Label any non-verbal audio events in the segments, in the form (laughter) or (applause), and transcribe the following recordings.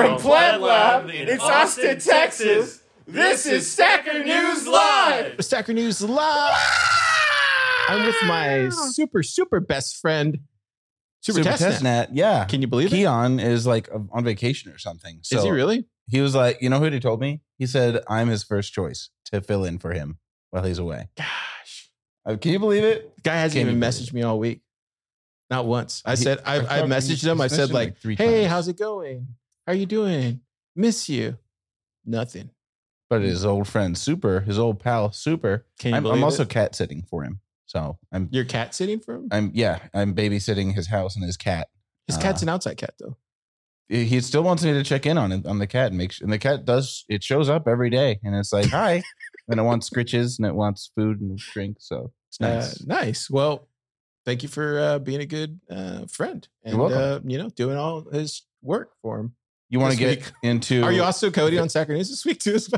From Pleb Lab in Austin, Texas, this is Stacker News Live. Stacker News Live. I'm with my super, super best friend, Super, Super Testnet. Testnet. Yeah. Can you believe it? Keyan is like on vacation or something. So Is he really? He was like, you know what he told me? He said, I'm his first choice to fill in for him while he's away. Gosh. Uh, can you believe it? The guy hasn't Can't even you believe messaged me all week. Not once. I He- said, I, I I, thought he- messaged him. I messaged said, him like, like three hey, times. how's it going? How you doing? Miss you. Nothing. But his old friend, Super, his old pal, Super, Can you I'm, believe I'm also it? cat sitting for him. So I'm, You're cat sitting for him? I'm, yeah, I'm babysitting his house and his cat. His uh, cat's an outside cat, though. He he still wants me to check in on it, on the cat and make sure. And the cat does. It shows up every day, and it's like, hi. and it wants scritches and it wants food and drink. So it's nice. Uh, nice. Well, thank you for uh, being a good uh, friend and You're welcome. Uh, you know doing all his work for him. You want to get week- into? Are you also Cody on Saturday News this week too? As?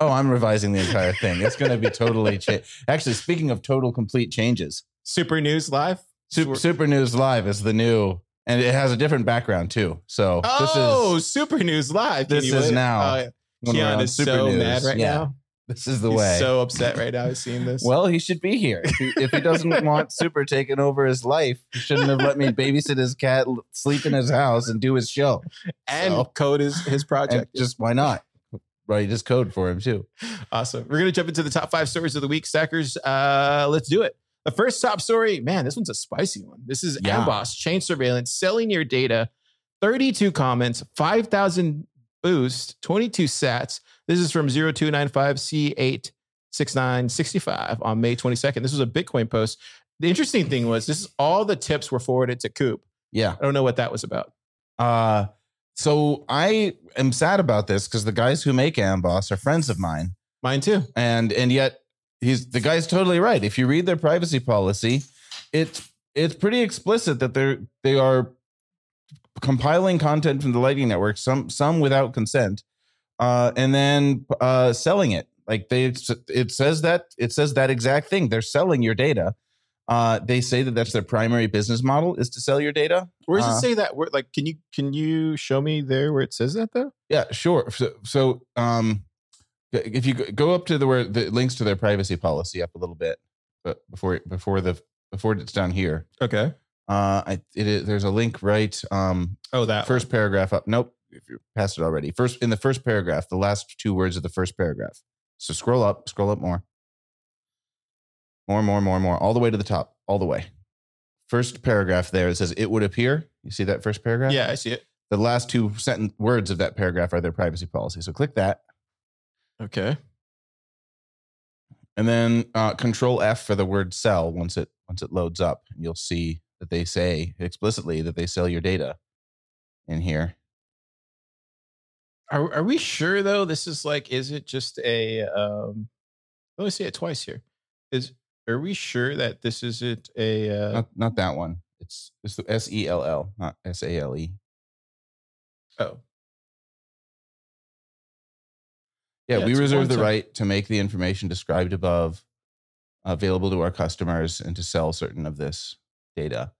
Oh, I'm revising the entire thing. It's going to be totally cha- Actually, speaking of total complete changes, Super News Live. Super, Super News Live is the new, and it has a different background too. So Oh, this is oh, Super News Live. Can this is now Oh. Keyan is Super so News. mad right Yeah, now. This is the He's way. so upset right now. Seeing this. well, he should be here. If he, if he doesn't (laughs) want Super taking over his life, he shouldn't have let me babysit his cat, sleep in his house, and do his show. and so- code is his project. just why not? Write his code for him too. Awesome. We're gonna jump into the top five stories of the week, Stackers. Uh, let's do it. The first top story, man, this one's a spicy one. This is Yeah. Amboss chain surveillance selling your data. Thirty-two comments, five thousand boost, twenty-two sats. This is from zero two nine five C eight six nine sixty five on May twenty second. This was a Bitcoin post. The interesting thing was this is all the tips were forwarded to K00b. Yeah. I don't know what that was about. Uh, so I am sad about this because the guys who make Amboss are friends of mine, Mine too. and and yet he's the guy's totally right. If you read their privacy policy, it's it's pretty explicit that they're they are compiling content from the Lightning Network, some some without consent, uh, and then uh, selling it. Like they, it says that it says that exact thing. They're selling your data. Uh, they say that that's their primary business model is to sell your data. Where does Uh, it say that? Where, like, can you can you show me there where it says that though? Yeah, sure. So, so um, if you go- go up to the where the links to their privacy policy up a little bit, but before before the before it's down here, Okay. uh, I it is, there's a link right um Oh, that first paragraph up. Nope, if you passed it already. First in the first paragraph, the last two words of the first paragraph. So scroll up, scroll up more, more, more, more, more, all the way to the top, all the way. First paragraph there. It says it would appear. You see that first paragraph? Yeah, I see it. The last two sentence words of that paragraph are their privacy policy. So click that. Okay. and then uh, control F for the word sell once it once it loads up. You'll see that they say explicitly that they sell your data in here. Are are we sure though? This is like, is it just a? um Let me say it twice here. Is are we sure that this isn't a? Uh, Not not that one. It's it's the S E L L, not S A L E. oh, Yeah, Yeah, we reserve the time. right to make the information described above available to our customers and to sell certain of this data.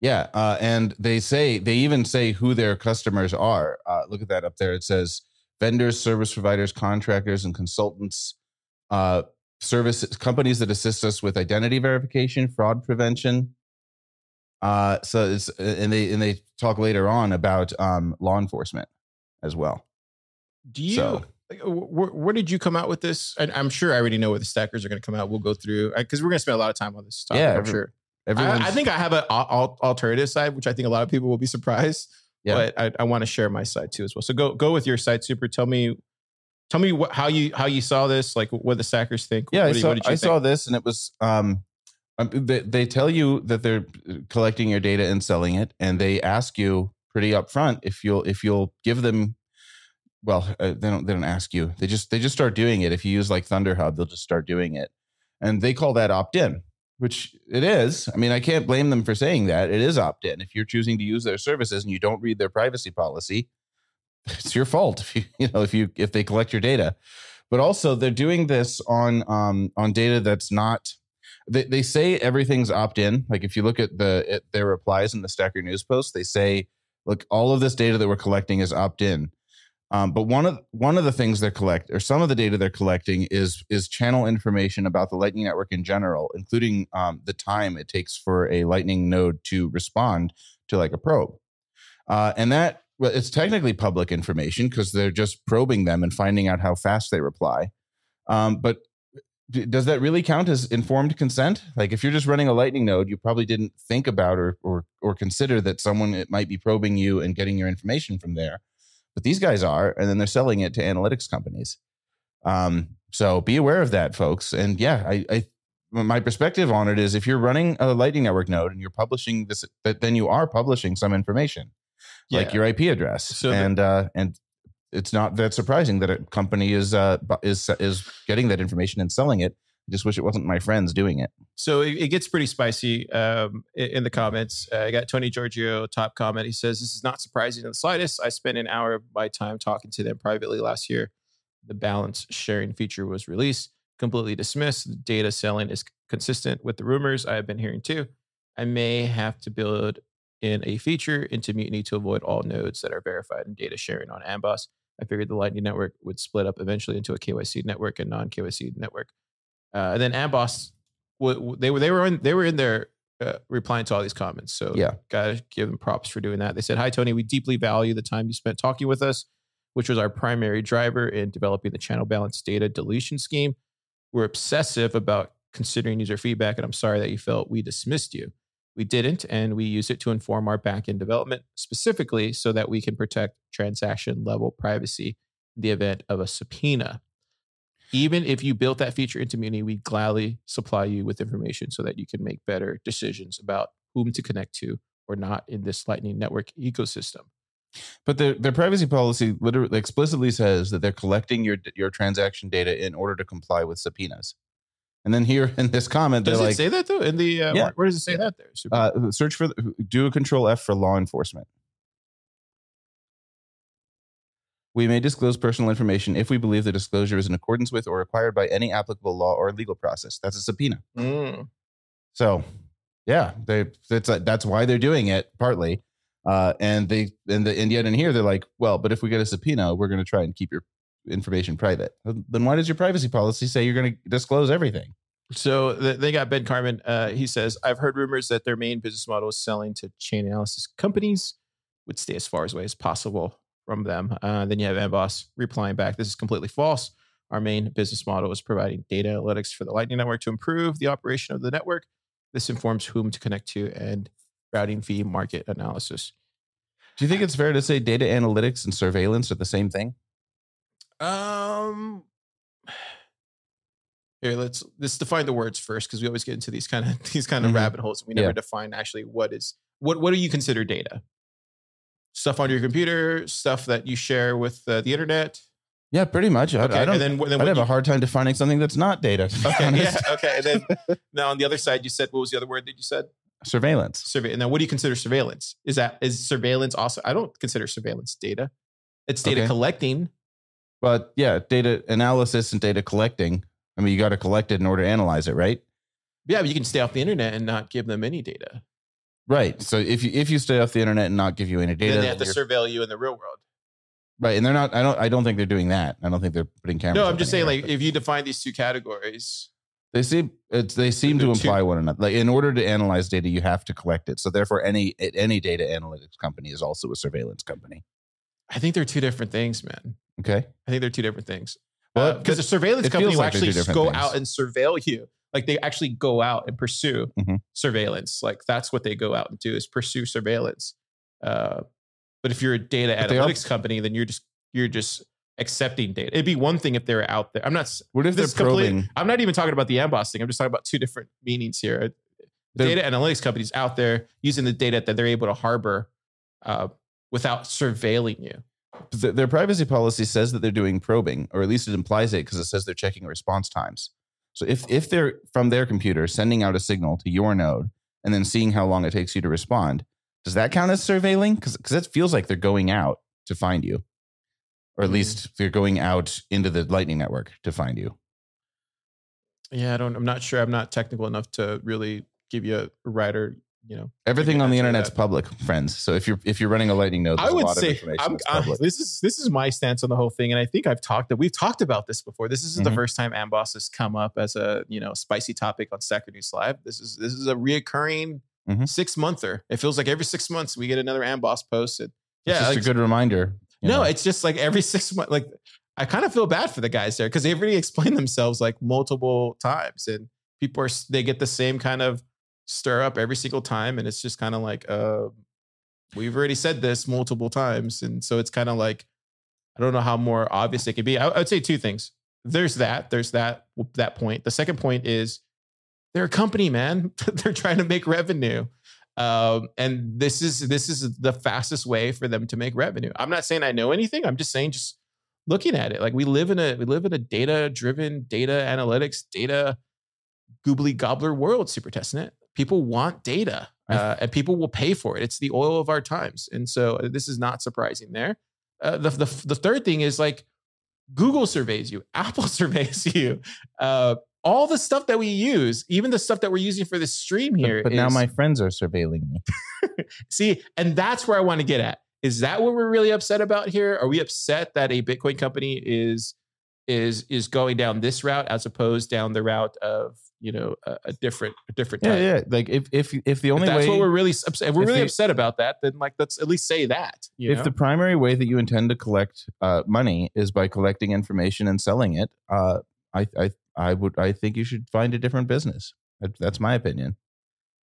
Yeah, uh, and they say they even say who their customers are. Uh, look at that up there. It says vendors, service providers, contractors, and consultants. Uh, services companies that assist us with identity verification, fraud prevention. Uh, so it's and they and they talk later on about um, law enforcement as well. do you? So- like, where, where did you come out with this? I, I'm sure I already know where the stackers are going to come out. We'll go through because we're going to spend a lot of time on this topic. Yeah, I'm sure. Everyone's, I, I think I have an al- al- alternative side, which I think a lot of people will be surprised. Yeah. But I, I want to share my side too as well. So go go with your side, super. Tell me, tell me what how you how you saw this, like what the stackers think. Yeah, what I saw, what did you I think? saw this, and it was um, um, they, they tell you that they're collecting your data and selling it, and they ask you pretty upfront if you'll if you'll give them. Well, uh, they don't they don't ask you. They just they just start doing it. If you use like Thunder Hub, they'll just start doing it, and they call that opt in, which it is. I mean, I can't blame them for saying that. It is opt in. If you're choosing to use their services and you don't read their privacy policy, (laughs) it's your fault. If you (laughs) you know if you if they collect your data but also they're doing this on um, on data that's not. They, they say everything's opt in. Like if you look at the at their replies in the Stacker News post, they say, "Look, all of this data that we're collecting is opt in." Um, but one of one of the things they're collect or some of the data they're collecting is is channel information about the Lightning Network in general, including um, the time it takes for a Lightning node to respond to like a probe. Uh, and that well, it's technically public information because they're just probing them and finding out how fast they reply. Um, but d- does that really count as informed consent? Like if you're just running a Lightning node, you probably didn't think about or or or consider that someone it might be probing you and getting your information from there but these guys are, and then they're selling it to analytics companies. Um, so be aware of that, folks. And yeah, I, I my perspective on it is if you're running a Lightning Network node and you're publishing this, then you are publishing some information, yeah. like your IP address, so and the, uh, and it's not that surprising that a company is uh, is is getting that information and selling it just wish it wasn't my friends doing it. So it, it gets pretty spicy um, in, the comments. Uh, I got Tony Giorgio top comment. He says, "This is not surprising in the slightest. I spent an hour of my time talking to them privately last year. The balance sharing feature was released, completely dismissed. The data selling is consistent with the rumors I have been hearing too. I may have to build in a feature into Mutiny to avoid all nodes that are verified in data sharing on Amboss. I figured the Lightning Network would split up eventually into a KYC network and non KYC network." Uh, and then Amboss, they were they were in they were in there uh, replying to all these comments. So yeah, gotta give them props for doing that. They said, "Hi Tony, we deeply value the time you spent talking with us, which was our primary driver in developing the channel balance data deletion scheme. We're obsessive about considering user feedback, and I'm sorry that you felt we dismissed you. We didn't, and we use it to inform our backend development specifically so that we can protect transaction level privacy in the event of a subpoena." Even if you built that feature into Mutiny, we gladly supply you with information so that you can make better decisions about whom to connect to or not in this Lightning Network ecosystem. But their their privacy policy literally explicitly says that they're collecting your your transaction data in order to comply with subpoenas. And then here in this comment, does it like, say that though? In the uh, yeah. where, where, does it say that there? Uh, search for do a control F for law enforcement. We may disclose personal information if we believe the disclosure is in accordance with or required by any applicable law or legal process. That's a subpoena. Mm. So, yeah, they that's that's why they're doing it partly. Uh, and they and the and yet in here they're like, well, but if we get a subpoena, we're going to try and keep your information private. Then why does your privacy policy say you're going to disclose everything? So they got Ben Carman. Uh, he says, I've heard rumors that their main business model is selling to chain analysis companies, would stay as far away as possible from them. Uh, then you have Amboss replying back, "This is completely false. Our main business model is providing data analytics for the Lightning Network to improve the operation of the network. This informs whom to connect to and routing fee market analysis." Do you think it's fair to say data analytics and surveillance are the same thing? Um, here let's let's define the words first because we always get into these kind of (laughs) these kind of mm-hmm. rabbit holes and we never yeah. define actually what is what what do you consider data stuff on your computer, stuff that you share with uh, the internet. Yeah, pretty much. I, okay, I don't. And then, then I'd have you, a hard time defining something that's not data. Okay, yeah, okay. And then (laughs) now on the other side, you said what was the other word that you said? Surveillance. Survey. And then what do you consider surveillance? Is that is surveillance also? I don't consider surveillance data. It's data okay. collecting. But yeah, data analysis and data collecting. I mean, you got to collect it in order to analyze it, right? Yeah, but you can stay off the internet and not give them any data. Right. So if you if you stay off the internet and not give you any data, then they have to surveil you in the real world. Right, and they're not. I don't. I don't think they're doing that. I don't think they're putting cameras. No, I'm just saying, like, if you define these two categories, they seem it's they seem to imply two. one another. Like, in order to analyze data, you have to collect it. So therefore, any any data analytics company is also a surveillance company. I think they're two different things, man. Okay, I think they're two different things. Well, because uh, a surveillance company will like actually go things. out and surveil you like they actually go out and pursue mm-hmm. surveillance. Like that's what they go out and do is pursue surveillance. Uh, but if you're a data but analytics company then you're just you're just accepting data. It'd be one thing if they're out there. I'm not what if they're probing? I'm not even talking about the amboss thing. I'm just talking about two different meanings here. Data analytics companies out there using the data that they're able to harbor uh, without surveilling you. Their privacy policy says that they're doing probing or at least it implies it because it says they're checking response times so if if they're from their computer sending out a signal to your node and then seeing how long it takes you to respond, does that count as surveilling? Because because it feels like they're going out to find you, or at mm-hmm. least they're going out into the Lightning network to find you. Yeah, I don't. I'm not sure. I'm not technical enough to really give you a or you know, Everything on the internet's public, friends. So if you're if you're running a lightning node, I would a lot say of information I'm, that's I- this is this is my stance on the whole thing, and I think I've talked that we've talked about this before. This isn't the Mhm. first time Amboss has come up as a you know spicy topic on Stacker News Live. This is this is a reoccurring Mhm. six monther. It feels like every six months we get another Amboss post. And It's yeah, just like, a good reminder. no, know. it's just like every six months. Like I kind of feel bad for the guys there because they've already explained themselves like multiple times, and people are they get the same kind of stir up every single time, and it's just kind of like, uh, we've already said this multiple times, and so it's kind of like, I don't know how more obvious it could be. I, I would say two things. There's that. There's that. That point. The second point is they're a company, man. (laughs) they're trying to make revenue. Um, and this is this is the fastest way for them to make revenue. I'm not saying I know anything. I'm just saying just looking at it. Like we live in a we live in a data driven, data analytics, data goobly gobbler world. Super testnet. People want data, uh, and people will pay for it. It's the oil of our times, and so uh, this is not surprising. There. Uh, the, the the third thing is like Google surveys you, (laughs) Apple surveys you. Uh, all the stuff that we use, even the stuff that we're using for this stream here. but, now is- my friends are surveilling me. (laughs) See, and that's where I want to get at. Is that what we're really upset about here? Are we upset that a Bitcoin company is is is going down this route as opposed down the route of you know a, a different a different Yeah, type? yeah. Like if if if the If only that's way what we're really upset. If we're if really the- upset about that, then like let's at least say that. You if know? the primary way that you intend to collect uh, money is by collecting information and selling it, uh, I, I, I would, I think you should find a different business. That's my opinion.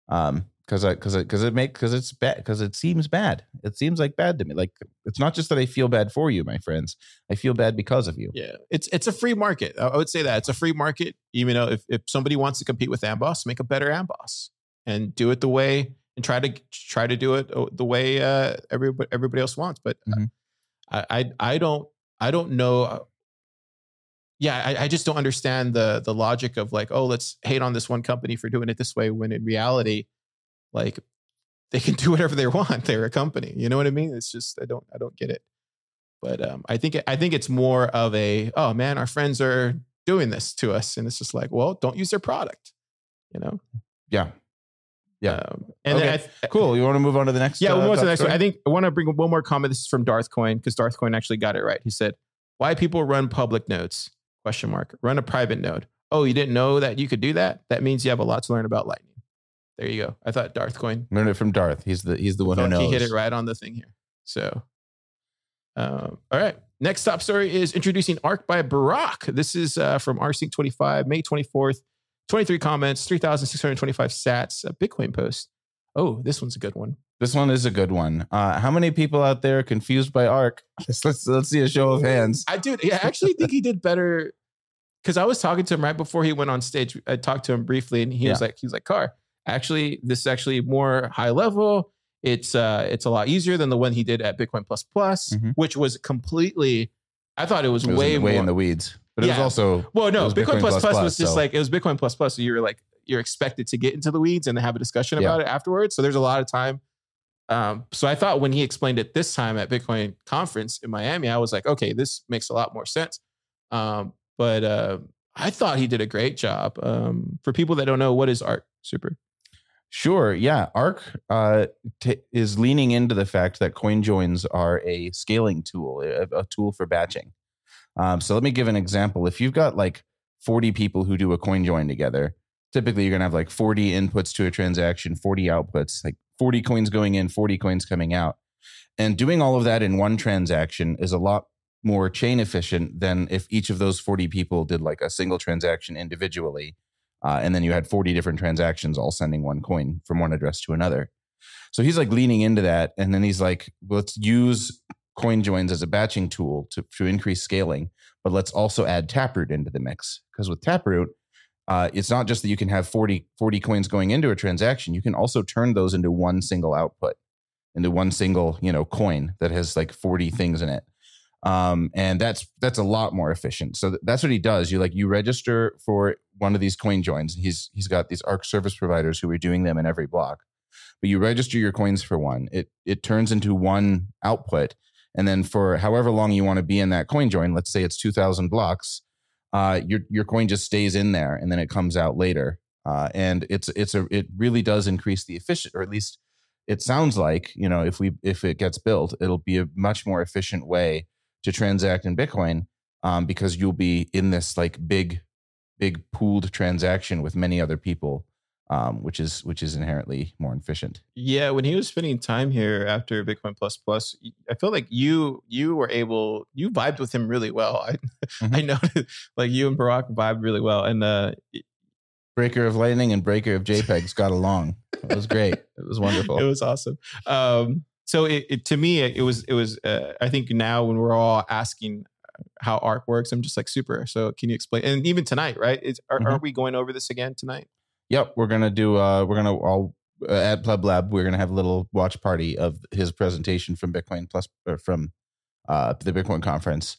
Um, because I, because because it make because it's bad because it seems bad. It seems like bad to me. Like it's not just that I feel bad for you, my friends. I feel bad because of you. Yeah, it's it's a free market. I would say that it's a free market. Even though if, if somebody wants to compete with Amboss, make a better Amboss and do it the way and try to try to do it uh, the way uh, everybody everybody else wants. But Mhm. I, I I don't I don't know. uh, Yeah, I, I just don't understand the the logic of like, oh, let's hate on this one company for doing it this way when in reality, like they can (laughs) do whatever they want. They're a company. You know what I mean? It's just I don't I don't get it. But um, I think I think it's more of a oh man, our friends are doing this to us, and it's just like, well, don't use their product, you know. Yeah. Yeah. Um, and then I Cool. You want to move on to the next? yeah, uh, we'll move on to the next one. I think I want to bring one more comment. This is from Darth Coin because Darth Coin actually got it right. He said, "Why people run public nodes? Question mark. Run a private node. Oh, you didn't know that you could do that? That means you have a lot to learn about Lightning. There you go. I thought Darth Coin Learned it from Darth. He's the he's the one who knows. he hit it right on the thing here. So, um, all right. Next top story is introducing Ark by Burak. This is uh, from RSync 25, May 24th. 23 comments, 3,625 sats, a Bitcoin post. Oh, this one's a good one. This one is a good one. Uh, how many people out there are confused by Ark? (laughs) Let's let's, let's see a show of hands. I do. Yeah, I actually think he (laughs) did better because I was talking to him right before he went on stage. I talked to him briefly, and he was like, "He was like, Car, actually, this is actually more high level. It's uh, it's a lot easier than the one he did at Bitcoin Plus Plus, Mhm. which was completely. I thought it was, It was way in, way more in the weeds, but it was also Well, no, Bitcoin, Bitcoin Plus Plus Plus was just so- like it was Bitcoin Plus Plus. So you're like you're expected to get into the weeds and have a discussion Yeah. about it afterwards. So there's a lot of time. Um, so I thought when he explained it this time at Bitcoin conference in Miami, I was like, okay, this makes a lot more sense. Um, but uh, I thought he did a great job. Um, for people that don't know, what is art? Super. Sure. Yeah. Ark uh, t- is leaning into the fact that coin joins are a scaling tool, a, a tool for batching. Um, so let me give an example. If you've got like 40 people who do a coin join together, typically you're going to have like 40 inputs to a transaction, 40 outputs, like 40 coins going in, 40 coins coming out. And doing all of that in one transaction is a lot more chain efficient than if each of those 40 people did like a single transaction individually uh, and then you had 40 different transactions all sending one coin from one address to another. So he's like leaning into that. And then he's like, let's use coin joins as a batching tool to, to increase scaling, but let's also add Taproot into the mix. Because with Taproot, uh, it's not just that you can have 40, 40 coins going into a transaction, you can also turn those into one single output, into one single, you know, coin that has like 40 things in it um, and that's that's a lot more efficient. So th- that's what he does. You like you register for one of these coin joins. He's he's got these Ark service providers who are doing them in every block, but you register your coins for one. It it turns into one output, and then for however long you want to be in that coin join, let's say it's two thousand blocks, uh, your your coin just stays in there, and then it comes out later. uh, and it's it's a it really does increase the efficient, or at least it sounds like you know if we if it gets built, it'll be a much more efficient way to transact in Bitcoin um, because you'll be in this like big big pooled transaction with many other people um, which is which is inherently more efficient. Yeah, when he was spending time here after Bitcoin Plus Plus, I feel like you you were able you vibed with him really well. I (laughs) mm-hmm. I noticed like you and Burak vibed really well, and uh, Breaker of Lightning and Breaker of JPEGs got along. It was great. (laughs) It was wonderful. (laughs) it was awesome. Um, so it, it, to me it, was it was uh, I think now when we're all asking how ARK works, I'm just like super. So can you explain? And even tonight, right? Is, are, mm-hmm. are we going over this again tonight? Yep, we're gonna do. Uh, we're gonna all uh, at Pleb Lab. We're gonna have a little watch party of his presentation from Bitcoin Plus or from uh, the Bitcoin conference,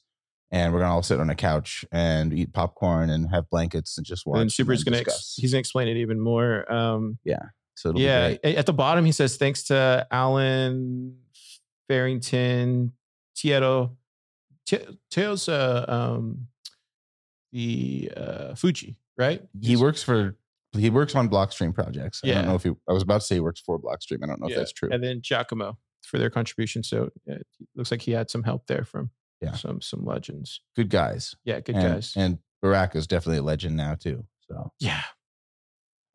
and we're gonna all sit on a couch and eat popcorn and have blankets and just watch. And Super's gonna ex- he's gonna explain it even more. Um, yeah. So yeah, at the bottom he says thanks to Allen Farrington, Tieto, Teo's uh, um, the uh, Fuji, right? He works for he works on Blockstream projects. Yeah. I don't know if he. I was about to say he works for Blockstream. I don't know yeah. if that's true. And then Giacomo for their contribution. So it looks like he had some help there from yeah. some some legends. Good guys. Yeah, good and, guys. And Burak is definitely a legend now too. So yeah.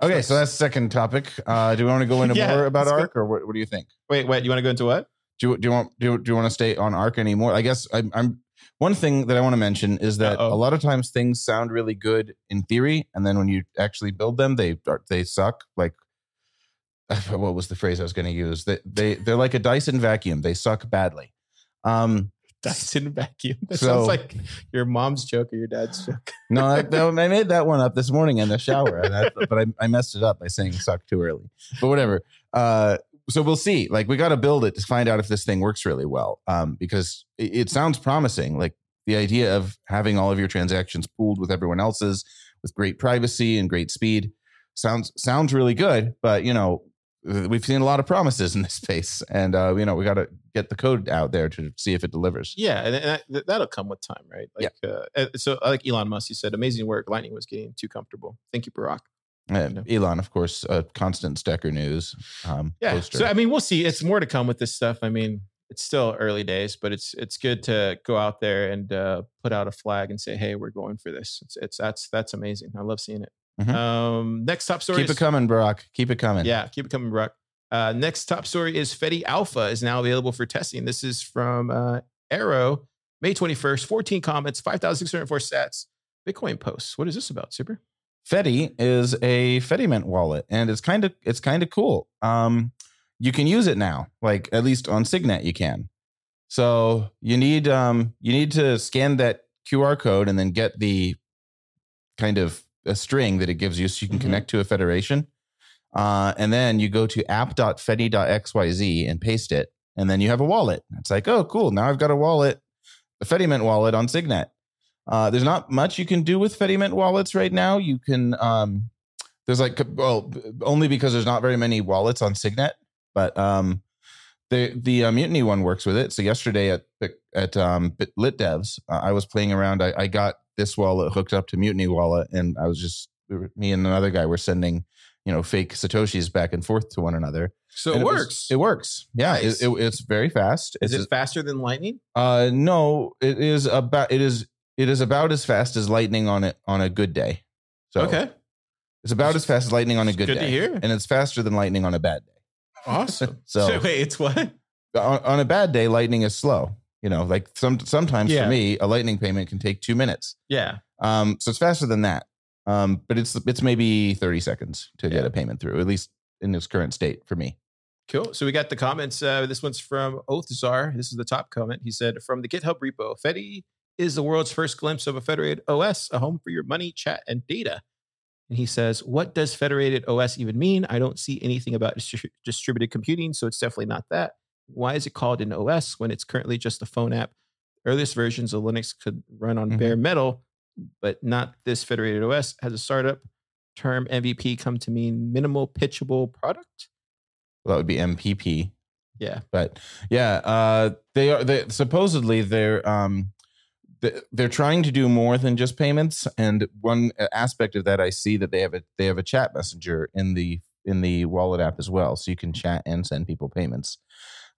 Okay, so that's the second topic. Uh, do we want to go into (laughs) yeah, more about ARK, or what, what do you think? Wait, wait. Do you want to go into what? Do you, do you want do do you want to stay on ARK anymore? I guess I'm, I'm one thing that I want to mention is that Uh-oh. a lot of times things sound really good in theory, and then when you actually build them, they they suck. Like (sighs) what was the phrase I was going to use? They they they're like a Dyson vacuum. They suck badly. Um, Dyson vacuum. (laughs) That so, sounds like your mom's joke or your dad's joke. no, I, (laughs) I, made that one up this morning in the shower, (laughs) but I, I messed it up by saying suck too early. But whatever. Uh, so we'll see. Like we got to build it to find out if this thing works really well. Um, because it, it, sounds promising. Like the idea of having all of your transactions pooled with everyone else's, with great privacy and great speed, sounds sounds really good. But you know, we've seen a lot of promises in this space, and uh, you know, we got to get the code out there to see if it delivers. Yeah, and, and that'll come with time, right? Like, yeah. Uh, so like Elon Musk, he said, amazing work. Lightning was getting too comfortable. Thank you, Burak. Uh, Elon, of course, a constant Stacker News. Um, yeah. Poster. So I mean, we'll see. It's more to come with this stuff. I mean, it's still early days, but it's it's good to go out there and uh, put out a flag and say, "Hey, we're going for this." It's it's that's that's amazing. I love seeing it. Mm-hmm. Um, next top story. Keep it coming, Burak. Keep it coming. Yeah, keep it coming, Burak. Uh, next top story is Fedi Alpha is now available for testing. This is from uh, Arrow, May 21st. 14 comments, 5,604 sats. Bitcoin posts. What is this about, Super? Fedi is a Fedimint wallet, and it's kind of it's kind of cool. Um, you can use it now, like at least on Signet, you can. So you need um, you need to scan that QR code and then get the kind of a string that it gives you, so you can mm-hmm. connect to a federation. Uh, and then you go to app.fedi.xyz and paste it, and then you have a wallet. It's like, oh, cool! Now I've got a wallet, a Fedimint wallet on Signet. Uh, there's not much you can do with Fedimint wallets right now. You can um, there's like well only because there's not very many wallets on Signet, but um, the the uh, Mutiny one works with it. So yesterday at at um, Lit Devs, uh, I was playing around. I, I got this wallet hooked up to Mutiny wallet, and I was just me and another guy were sending you know fake satoshis back and forth to one another. So it, it works. Was, it works. Yeah, nice. it, it, it's very fast. Is it's, it faster than Lightning? Uh, no, it is about. It is it is about as fast as lightning on it on a good day. So okay, it's about as fast as lightning on a good, good day. to hear, and it's faster than lightning on a bad day. Awesome. (laughs) so, so, (laughs) wait, it's what on, on, a bad day, lightning is slow. You know, like some sometimes yeah. for me, a lightning payment can take two minutes. Yeah. Um. So it's faster than that. Um. But it's it's maybe thirty seconds to yeah. get a payment through, at least in its current state for me. Cool. So we got the comments. Uh, this one's from Oathzar. This is the top comment. He said, "From the GitHub repo, Fedi is the world's first glimpse of a federated OS, a home for your money, chat, and data. And he says, What does federated OS even mean? I don't see anything about distri- distributed computing, so it's definitely not that. Why is it called an OS when it's currently just a phone app? Earliest versions of Linux could run on mm-hmm. bare metal, but not this federated OS. Has a startup term MVP come to mean minimal pitchable product? Well, that would be MPP. Yeah. But yeah, uh, they are they supposedly they're um they're trying to do more than just payments. And one aspect of that, I see that they have a they have a chat messenger in the in the wallet app as well, so you can chat and send people payments.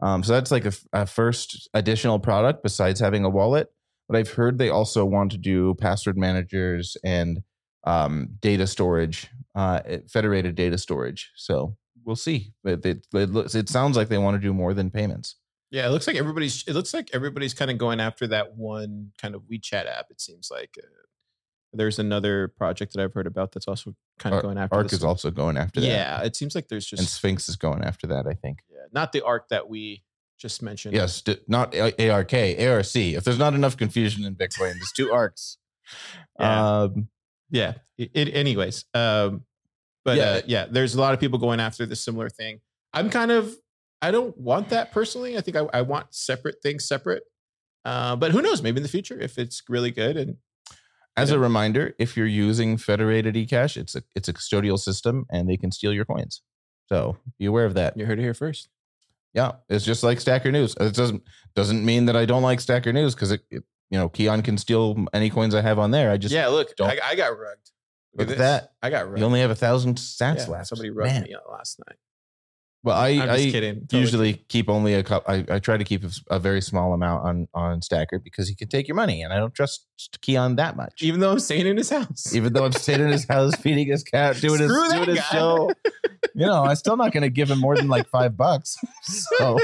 Um, so that's like a first additional product besides having a wallet. But I've heard they also want to do password managers and um, data storage, uh, federated data storage. So we'll see. It, it, it, looks, it sounds like they want to do more than payments. Yeah, it looks like everybody's. It looks like everybody's kind of going after that one kind of WeChat app. It seems like uh, there's another project that I've heard about that's also kind of Ar- going after. Arc is one. also going after that. Yeah, it seems like there's just And Sphinx is going after that, I think. yeah, not the arc that we just mentioned. Yes, d- not A- ARK, ARC. If there's not enough confusion in Bitcoin, there's two arcs. (laughs) Yeah. Um, yeah. It, it- anyways, um, but Yeah. yeah. Uh, yeah, there's a lot of people going after this similar thing. I'm kind of, I don't want that personally. I think I, I want separate things separate. Uh, but who knows? Maybe in the future, if it's really good and as Yeah. a reminder, if you're using federated eCash, it's a it's a custodial system and they can steal your coins. So be aware of that. you heard it here first. Yeah, it's just like Stacker News. It doesn't doesn't mean that I don't like Stacker News because it, it you know Keyan can steal any coins I have on there. I just yeah, look, don't- I, I got rugged. Look at this. that. I got rugged. you only have a thousand sats Yeah, left. Somebody rugged Man. me last night. Well, I I'm just I kidding. Totally usually keep only a cup. I, I try to keep a very small amount on on Stacker because he can take your money, and I don't trust Keyan that much. even though I'm staying in his house. even though I'm sitting in his house feeding his cat, (laughs) doing his, Screw that doing his show. You know, I'm still not going to give him more than like five bucks. So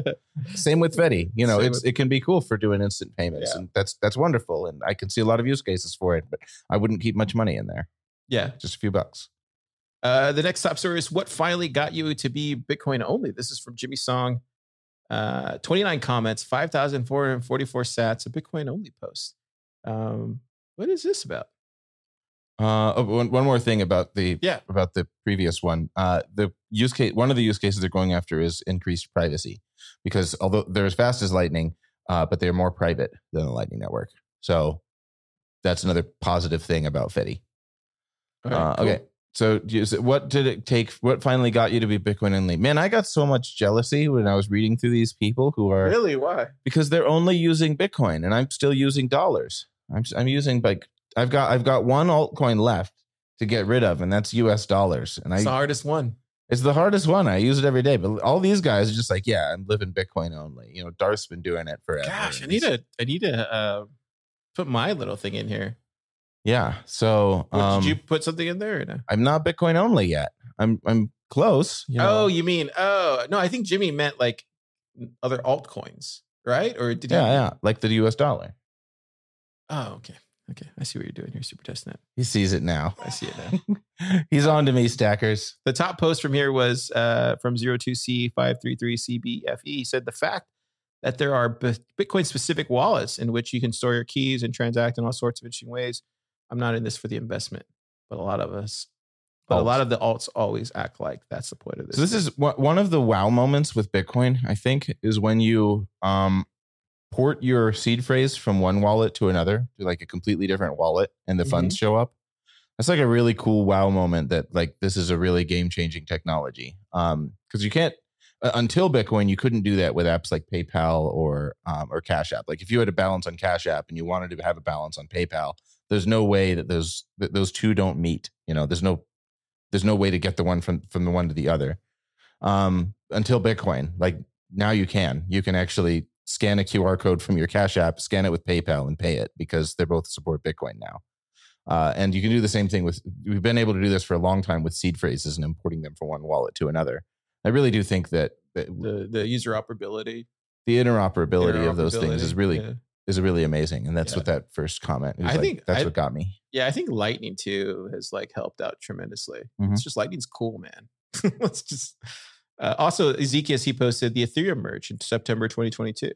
(laughs) same with Fedi. You know, Same it's with- it can be cool for doing instant payments, Yeah. and that's that's wonderful. And I can see a lot of use cases for it, but I wouldn't keep much money in there. yeah. Just a few bucks. Uh, the next top story is what finally got you to be Bitcoin only. This is from Jimmy Song. Uh, 29 comments, 5,444 sats, a Bitcoin only post. Um, what is this about? Uh, oh, one, one more thing about the Yeah. about the previous one. Uh, the use case, one of the use cases they're going after is increased privacy, because although they're as fast as Lightning, uh, but they're more private than the Lightning network. So that's another positive thing about Fedi. Right, Uh, cool. Okay. So, you- what did it take? What finally got you to be Bitcoin only? Man, I got so much jealousy when I was reading through these people who are Really? Why? because they're only using Bitcoin, and I'm still using dollars. I'm I'm using like I've got I've got one altcoin left to get rid of, and that's U.S. dollars, and I It's the hardest one. it's the hardest one. I use it every day, but all these guys are just like, yeah, I'm living Bitcoin only. You know, Darth's been doing it forever. Gosh, I need to, I need to uh, put my little thing in here. Yeah. So, What, um, did you put something in there? No? I'm not Bitcoin only yet. I'm I'm close. you know. Oh, you mean, oh, no, I think Jimmy meant like other altcoins, right? Or did yeah, he? yeah, like the U.S. dollar. Oh, okay. Okay. I see what you're doing here, Super testing Testnet. He sees it now. I see it now. (laughs) He's on to me, stackers. the top post from here was uh, from 02C533CBFE. E. He said the fact that there are Bitcoin specific wallets in which you can store your keys and transact in all sorts of interesting ways. I'm not in this for the investment, but a lot of us, but a lot of the alts always act like that's the point of this. So this is one one of the wow moments with Bitcoin. I think is when you um port your seed phrase from one wallet to another to like a completely different wallet, and the funds show up. That's like a really cool wow moment. That like this is a really game changing technology. Um, because you can't uh, until Bitcoin, you couldn't do that with apps like PayPal or um, or Cash App. Like if you had a balance on Cash App and you wanted to have a balance on PayPal, there's no way that those that those two don't meet. You know, there's no there's no way to get the one from from the one to the other um, until Bitcoin. Like now you can you can actually scan a QR code from your Cash App, scan it with PayPal, and pay it because they both support Bitcoin now. Uh, and you can do the same thing with. We've been able to do this for a long time with seed phrases and importing them from one wallet to another. I really do think that, that the, the user operability. the interoperability, of those things is really yeah. Is really amazing, and that's Yeah. what that first comment. Is I like, think- that's I- what got me. Yeah, I think Lightning too has like helped out tremendously. Mhm. It's just Lightning's cool, man. (laughs) Let's just. Uh, also, Ezekiel he posted the Ethereum merge in September 2022,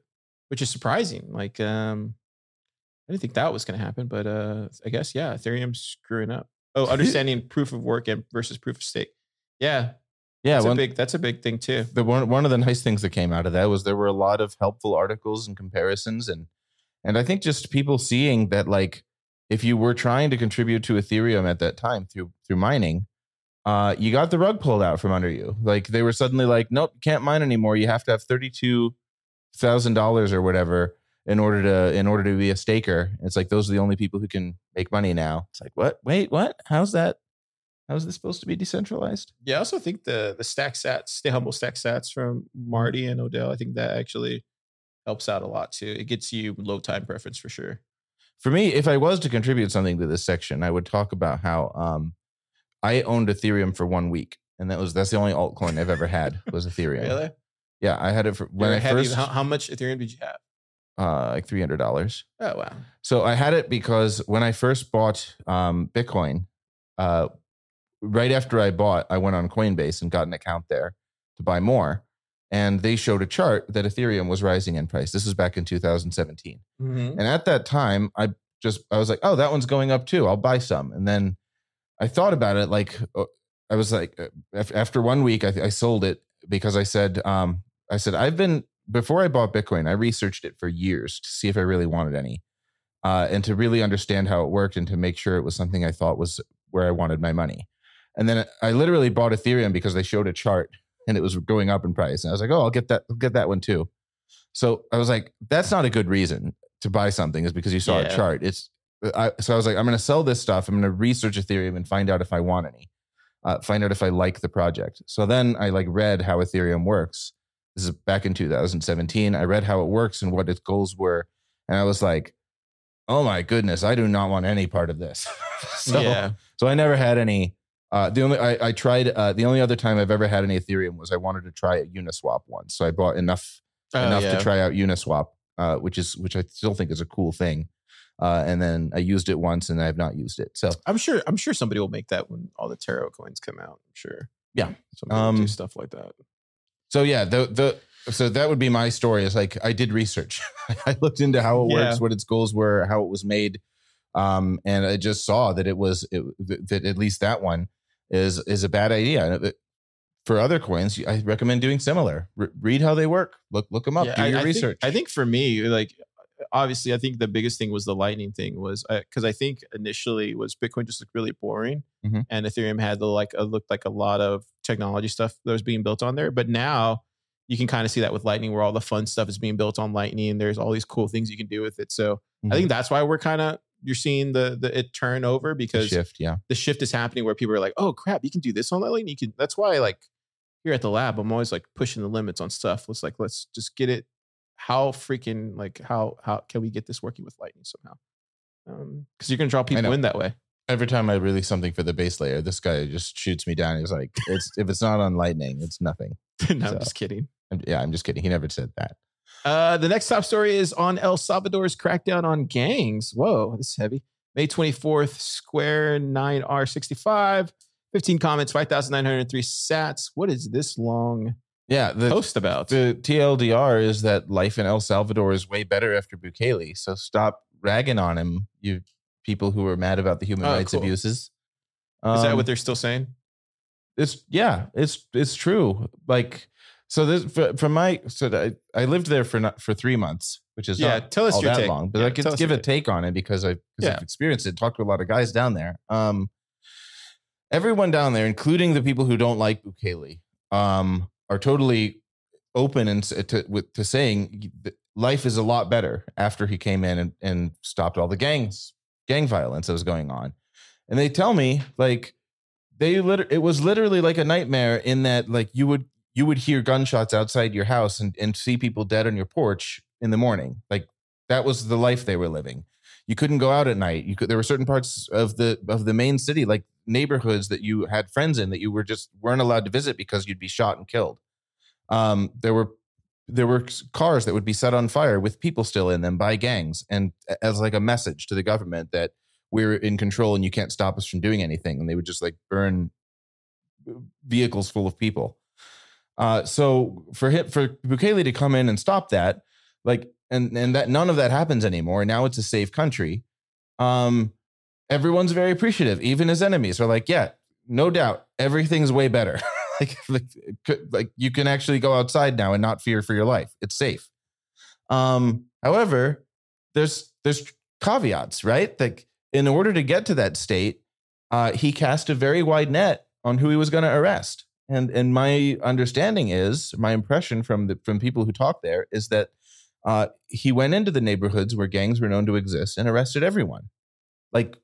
which is surprising. Like, um, I didn't think that was going to happen, but uh, I guess yeah, Ethereum's screwing up. Oh, (laughs) understanding proof of work and versus proof of stake. Yeah, Yeah, that's one, a big that's a big thing too. the one one of the nice things that came out of that was there were a lot of helpful articles and comparisons and and I think just people seeing that like if you were trying to contribute to Ethereum at that time through through mining, uh, you got the rug pulled out from under you. Like they were suddenly like, nope, you can't mine anymore. You have to have thirty two thousand dollars or whatever, in order to in order to be a staker. It's like those are the only people who can make money now. It's like what? Wait, what? How's that? How's this supposed to be decentralized? Yeah, I also think the the stack sats, the humble stack sats from Marty and Odell. I think that actually helps out a lot too. It gets you low time preference for sure. For me, if I was to contribute something to this section, I would talk about how um, I owned Ethereum for one week, and that was that's the only altcoin I've ever had was Ethereum. Really? Yeah, I had it for when You're I heavy- first how, how much Ethereum did you have? uh, like three hundred dollars. Oh wow. So I had it because when I first bought um, Bitcoin, uh, right after I bought, I went on Coinbase and got an account there to buy more, and they showed a chart that Ethereum was rising in price. This was back in 2017. Mm-hmm. And at that time, I just I was like, oh, that one's going up too. I'll buy some. And then I thought about it like uh, I was like, uh, after one week, I, I sold it because I said, um, I said I've been before I bought Bitcoin, I researched it for years to see if I really wanted any, uh, and to really understand how it worked and to make sure it was something I thought was where I wanted my money. And then I literally bought Ethereum because they showed a chart and it was going up in price. And I was like, oh, I'll get that, I'll get that one too. So I was like, that's not a good reason to buy something is because you saw Yeah. a chart. It's I, so I was like, I'm going to sell this stuff. I'm going to research Ethereum and find out if I want any, uh, find out if I like the project. So then I like read how Ethereum works. This is back in 2017. I read how it works and what its goals were, and I was like, oh my goodness, I do not want any part of this. (laughs) so, yeah. so I never had any. Uh, the only I, I tried uh, the only other time I've ever had an Ethereum was I wanted to try a Uniswap once. So I bought enough Oh, enough yeah. to try out Uniswap, uh, which is which I still think is a cool thing. Uh, and then I used it once, and I have not used it. So I'm sure. I'm sure somebody will make that when all the tarot coins come out. I'm sure. Yeah. Somebody will do Um, stuff like that. so yeah, the the so that would be my story. Is like I did research. (laughs) I looked into how it Yeah. works, what its goals were, how it was made, um, and I just saw that it was it, that at least that one is is a bad idea. For other coins, I recommend doing similar. Re- read how they work. Look look them up. Yeah, do your I think- research. I think for me, like obviously, I think the biggest thing was the lightning thing was because I think initially was Bitcoin just looked really boring, Mhm. and Ethereum had the like uh, looked like a lot of technology stuff that was being built on there. But now you can kind of see that with Lightning, where all the fun stuff is being built on Lightning, and there's all these cool things you can do with it. So I Mhm. think that's why we're kind of you're seeing the the it turn over because The shift. Yeah. the shift is happening where people are like, oh crap, you can do this on Lightning. You can. That's why like here at the lab, I'm always like pushing the limits on stuff. Let's like let's just get it. How freaking like how how can we get this working with Lightning somehow? Um, because you're gonna draw people in that way. Every time I release something for the base layer, this guy just shoots me down. He's like, "It's if it's not on Lightning, it's nothing." (laughs) no, So. I'm just kidding. I'm, yeah, I'm just kidding. He never said that. Uh, the next top story is on El Salvador's crackdown on gangs. Whoa, this is heavy. May 24th, Square 9R65, 15 comments, 5,903 sats. What is this long Yeah, the post about? the TLDR is that life in El Salvador is way better after Bukele. So stop ragging on him, you people who are mad about the human Oh, rights cool. abuses. is that Um, what they're still saying? it's yeah, it's it's true. Like so, this for, from my so I, I lived there for not for three months, which is Yeah, not tell us all your that take. long, but Yeah, I could give a take on it because I because Yeah. I've experienced it. Talked to a lot of guys down there. Um, everyone down there, including the people who don't like Bukele, um, are totally open and to with to saying that life is a lot better after he came in and, and stopped all the gangs gang violence that was going on. And they tell me like they liter- it was literally like a nightmare in that like you would you would hear gunshots outside your house and, and see people dead on your porch in the morning. Like that was the life they were living. You couldn't go out at night. You could there were certain parts of the of the main city, like neighborhoods that you had friends in that you were just weren't allowed to visit because you'd be shot and killed. Um, there were there were cars that would be set on fire with people still in them by gangs and as like a message to the government that we're in control and you can't stop us from doing anything and they would just like burn vehicles full of people uh, so for for Bukele to come in and stop that like and and that none of that happens anymore. Now it's a safe country. Um everyone's very appreciative. Even his enemies are like yeah no doubt everything's way better. (laughs) Like, like like you can actually go outside now and not fear for your life. It's safe. Um however there's there's caveats right? Like in order to get to that state uh he cast a very wide net on who he was going to arrest and and my understanding is my impression from the from people who talk there is that Uh, he went into the neighborhoods where gangs were known to exist and arrested everyone, like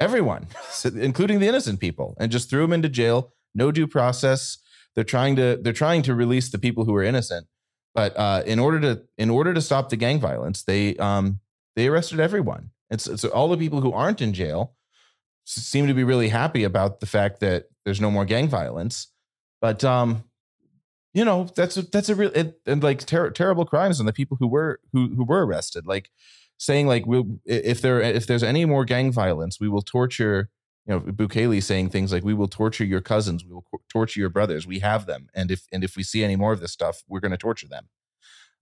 everyone, (laughs) including the innocent people, and just threw them into jail. No due process. They're trying to they're trying to release the people who are innocent, but uh, in order to in order to stop the gang violence, they um, they arrested everyone. It's, all the people who aren't in jail seem to be really happy about the fact that there's no more gang violence. But um, you know, that's a, that's a real it, and like ter- terrible crimes on the people who were who who were arrested. Like saying like we'll if there if there's any more gang violence, we will torture. You know, Bukele saying things like, "We will torture your cousins. We will torture your brothers. We have them, and if and if we see any more of this stuff, we're going to torture them."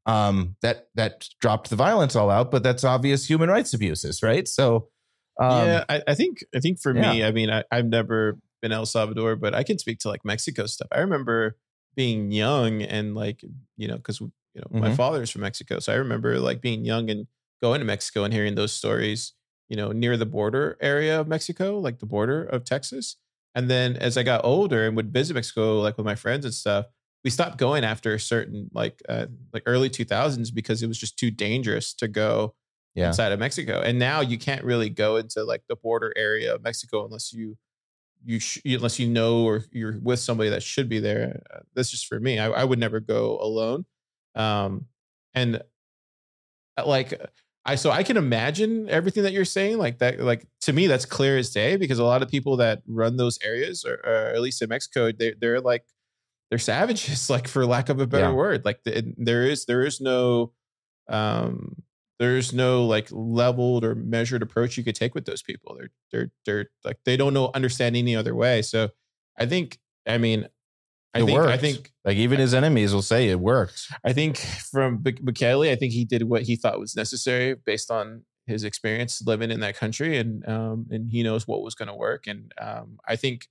Um, that that dropped the violence all out, but that's obvious human rights abuses, right? So, um, yeah, I, I, think I think for yeah. me, I mean, I, I've never been El Salvador, but I can speak to like Mexico stuff. I remember being young and like you know because you know mm-hmm. my father's from Mexico, so I remember like being young and going to Mexico and hearing those stories. You know, near the border area of Mexico, like the border of Texas. And then as I got older and would visit Mexico, like with my friends and stuff, we stopped going after a certain like uh, like early 2000s because it was just too dangerous to go yeah. inside of Mexico. And now you can't really go into like the border area of Mexico unless you you sh- unless you know or you're with somebody that should be there. Uh, that's just for me. I, I would never go alone. Um, and uh, like I so I can imagine everything that you're saying. Like that, like to me, that's clear as day because a lot of people that run those areas, or, or at least in Mexico, they they're like they're savages, (laughs) like for lack of a better yeah. word. Like the, there is there is no um there's no like leveled or measured approach you could take with those people. They're they're they're like they don't know understand any other way. So I think I mean I it think worked. I think like even his enemies will say it worked. I think from Bukele, I think he did what he thought was necessary based on his experience living in that country, and um, and he knows what was going to work. And um, I think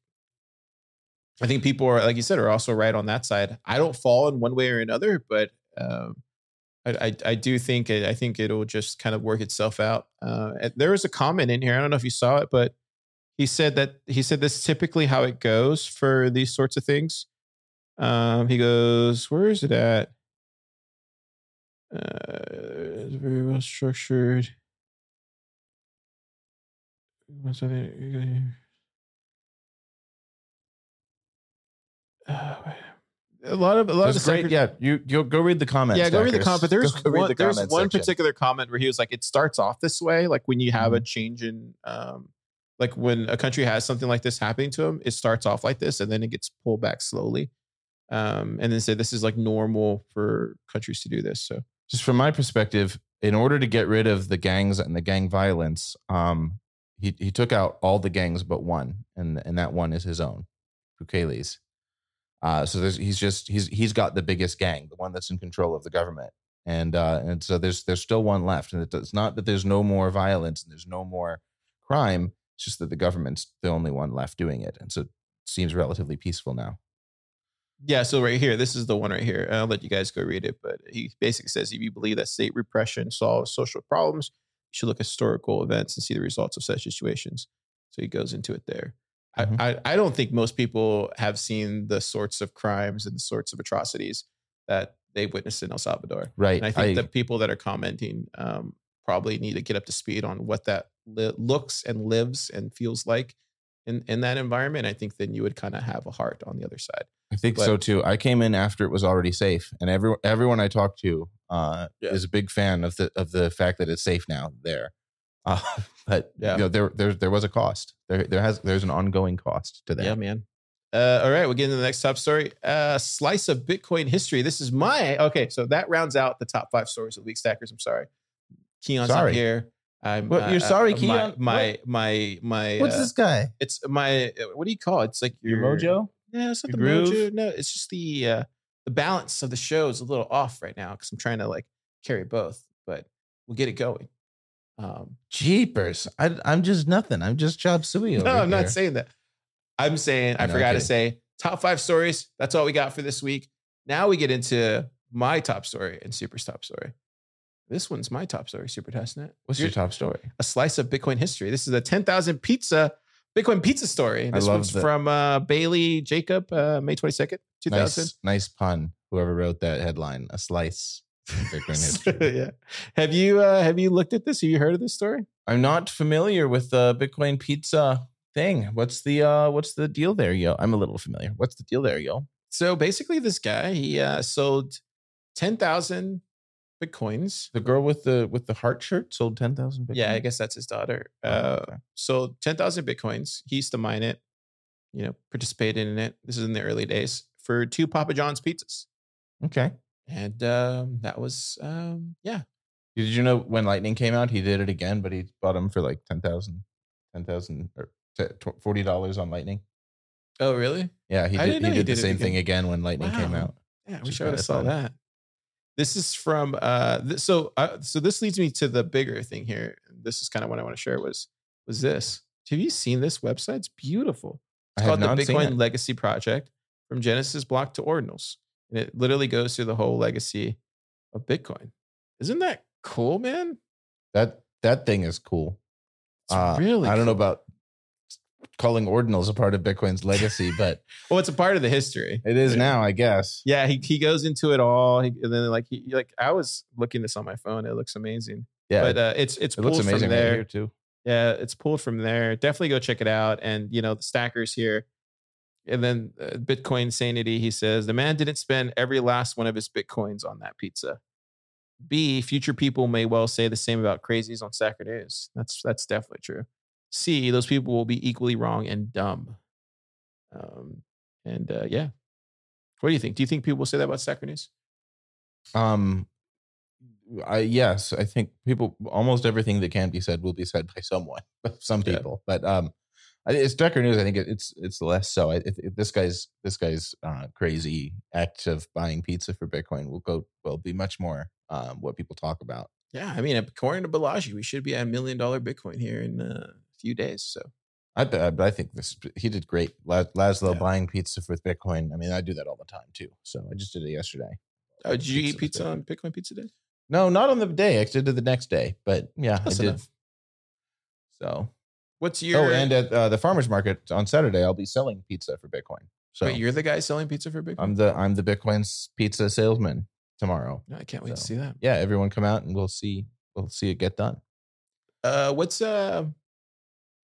I think people are like you said are also right on that side. I don't fall in one way or another, but um, I, I, do think it, I think it'll just kind of work itself out. Uh, there was a comment in here. I don't know if you saw it, but he said that he said this is typically how it goes for these sorts of things. Um, he goes, where is it at? Uh, very well structured. Uh, a lot of a lot of great. Yeah, you you go read the comments. Yeah, go read the comment. But there's (laughs) Go read one, the there's one section. particular comment where he was like, it starts off this way, like when you have a Mhm. change in, um, like when a country has something like this happening to them, it starts off like this and then it gets pulled back slowly, um, and then say this is like normal for countries to do this. So just from my perspective, in order to get rid of the gangs and the gang violence, um, he he took out all the gangs but one, and and that one is his own, Bukele's. Uh, so he's just he's he's got the biggest gang, the one that's in control of the government, and uh, and so there's there's still one left, and it's not that there's no more violence and there's no more crime. It's just that the government's the only one left doing it, and so it seems relatively peaceful now. Yeah, so right here, this is the one right here. I'll let you guys go read it, but he basically says if you believe that state repression solves social problems, you should look at historical events and see the results of such situations. So he goes into it there. Mhm. I, I, I don't think most people have seen the sorts of crimes and the sorts of atrocities that they witnessed in El Salvador. Right. And I think the people that are commenting um, probably need to get up to speed on what that li- looks and lives and feels like in, in that environment. I think then you would kind of have a heart on the other side. I think But- so too. I came in after it was already safe, and every everyone I talked to uh, Yeah. is a big fan of the of the fact that it's safe now there. Uh, (laughs) but Yeah. you know, there there there was a cost. There there has there's an ongoing cost to that. Yeah, man. Uh, all right, we'll get into the next top story. Uh, slice of Bitcoin history. This is my okay. So that rounds out the top five stories of Week Stackers. I'm sorry, Keyan's not here. I'm, What, you're uh, sorry, uh, Keyan? My my my. my What's uh, this guy? It's my. uh, What do you call it? It's like Your mojo? No, it's not Your the groove? mojo. No, it's just the uh, the balance of the show is a little off right now because I'm trying to like carry both, but we'll get it going. Um, Jeepers! I, I'm just nothing. I'm just Chop Suey. no, I'm not saying that. I'm saying I No, forgot to say top five stories. That's all we got for this week. Now we get into my top story and Super's top story. This one's my top story, Super Testnet. What's your top story? A slice of Bitcoin history. This is a 10,000 pizza Bitcoin pizza story. I This love one's that. from uh, Bailey Jacob, uh, May 22nd, 2000. Nice, nice pun. Whoever wrote that headline, a slice. Bitcoin (laughs) history. yeah. Have you uh, have you looked at this? Have you heard of this story? I'm not familiar with the Bitcoin pizza thing. What's the uh what's the deal there, yo? I'm a little familiar. What's the deal there, yo? So basically, this guy he uh, sold ten thousand bitcoins. The girl with the with the heart shirt sold ten thousand. Yeah, I guess that's his daughter. Oh, Uh, okay. sold ten thousand bitcoins. He used to mine it. You know, participated in it. This is in the early days for two Papa John's pizzas, Okay. And um, that was um, yeah. Did you know when Lightning came out, he did it again, but he bought them for like 10,000 10,000 or t- tw- forty dollars on Lightning. Oh, really? Yeah, he I did. He he did the did it same thing again. when Lightning came out. Yeah, I I would have saw that. This is from uh so uh, so this leads me to the bigger thing here. This is kind of what I want to share was was this. Have you seen this website? It's beautiful. It's have called the Bitcoin. Legacy Project from Genesis block to Ordinals. And it literally goes through the whole legacy of Bitcoin. Isn't that cool, man? That that thing is cool. Uh, really I don't know about calling ordinals a part of Bitcoin's legacy, but (laughs) Well, it's a part of the history. it is now, I guess. Yeah, he, he goes into it all. He, and then like he like I was looking this on my phone. It looks amazing. Yeah, But uh, it's it's it looks pulled amazing from right there. here too. Yeah, it's pulled from there. Definitely go check it out. And you know the stackers here, and then uh, Bitcoin sanity. He says the man didn't spend every last one of his bitcoins on that pizza. B future people may well say the same about crazies on Stacker News. That's that's definitely true. C those people will be equally wrong and dumb. Um, and uh, yeah, what do you think? Do you think people will say that about Stacker News? Um, I yes, I think people almost everything that can be said will be said by someone, (laughs) some Yeah. people. But um, it's darker News. I think it, it's it's less so. I, if, if this guy's this guy's uh, crazy act of buying pizza for Bitcoin will go will be much more um, what people talk about. Yeah, I mean, according to Balaji, we should be at a million dollar Bitcoin here in a few days. So I but I think this he did great. Laszlo Yeah. buying pizza with Bitcoin. I mean, I do that all the time too. So I just did it yesterday. Oh, did you eat Pizza pizza with on Bitcoin Pizza Day? No, not on the day. I did it the next day. But yeah, I did. enough. So What's your? oh, and at uh, the farmers market on Saturday, I'll be selling pizza for Bitcoin. So wait, you're the guy selling pizza for Bitcoin. I'm the I'm the Bitcoin's pizza salesman tomorrow. No, I can't wait to see that. Yeah, everyone come out and we'll see we'll see it get done. Uh, what's uh?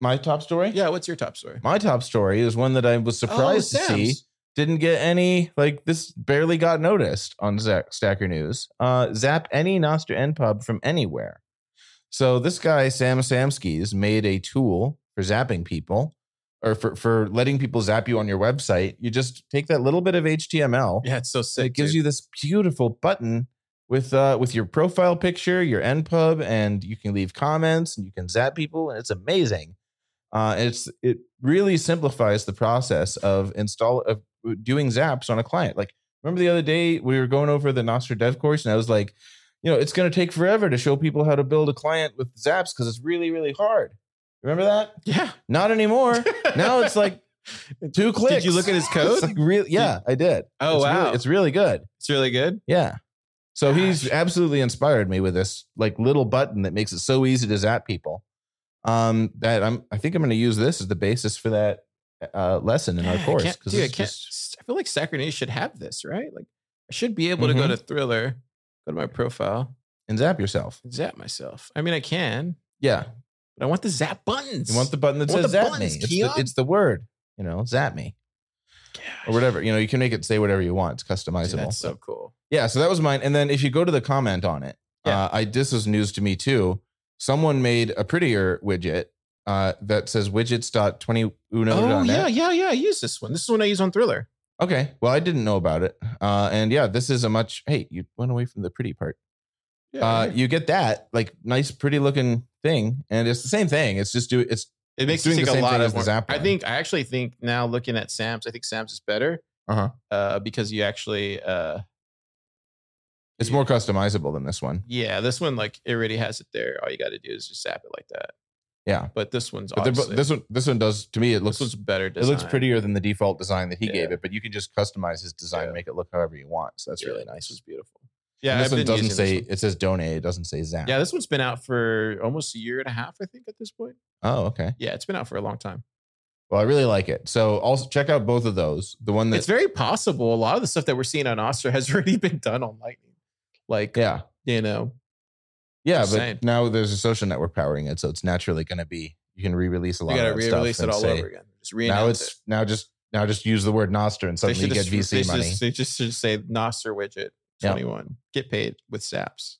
My top story. Yeah, what's your top story? My top story is one that I was surprised Oh, to see. Didn't get any like this barely got noticed on Stacker News. Uh, zap any Nostr pub from anywhere. So this guy Sam Samskies made a tool for zapping people, or for for letting people zap you on your website. You just take that little bit of HTML. Yeah, it's so sick. it gives dude. you this beautiful button with uh with your profile picture, your npub, and you can leave comments and you can zap people, and it's amazing. Uh, it's it really simplifies the process of install of doing zaps on a client. Like remember the other day we were going over the Nostr Dev course, and I was like, you know, it's going to take forever to show people how to build a client with zaps because it's really really hard. Remember that? Yeah. Not anymore. (laughs) now it's like two clicks. Did you look at his (laughs) code? like real, yeah, I did. Oh, It's really- wow. it's really good. It's really good. Yeah. So he's absolutely inspired me with this like little button that makes it so easy to zap people. Um, that I'm I think I'm going to use this as the basis for that uh, lesson in Yeah, our I course because dude, I can't. just I feel like News should have this, right? Like, I should be able to go to Thriller, go to my profile, and zap yourself. zap myself. I mean, I can, Yeah, but I want the zap buttons. you want the button that I want says the zap me. buttons, It's the, Keyan. it's the word, you know, zap me or whatever. You know, you can make it say whatever you want. It's customizable. Dude, that's so cool. Yeah, so that was mine. And then if you go to the comment on it, Yeah. uh, I this was news to me too. Someone made a prettier widget uh, that says widgets.21uno.net. Oh yeah, yeah, yeah. I use this one. This is one I use on Thriller. Okay. Well, I didn't know about it. Uh, and yeah, this is a much. Hey, you went away from the pretty part. Yeah, Uh, yeah. you get that like nice, pretty looking thing, and it's the same thing. It's just do it's it makes doing me the a lot of more- I think I actually think now looking at Sam's, I think Sam's is better. Uh-huh. Uh, because you actually, uh, it's more customizable than this one. yeah, this one like it already has it there. All you got to do is just zap it like that. Yeah. But this one's But obviously, this one this one does to me. It this looks one's better. it looks prettier than the default design that he gave it. But you can just customize his design, Yeah. make it look however you want. So that's Yeah, really This nice. was beautiful. Yeah, Yeah, this I've one doesn't say one. it says donate. It doesn't say zap. Yeah, this one's been out for almost a year and a half, I think, at this point. Oh, okay. Yeah, it's been out for a long time. Well, I really like it. So also check out both of those. The one that It's very possible a lot of the stuff that we're seeing on Nostr has (laughs) already been done on Lightning. Like, Yeah. you know, Yeah, but now there's a social network powering it, so it's naturally going to be you can re-release a lot you got to re-release it all say- over again. Just Now re-announce it's it. now just now just use the word Nostr and They suddenly you get just- they VC money. Just, they just should say Nostr widget Yeah. 21. Get paid with SAPs.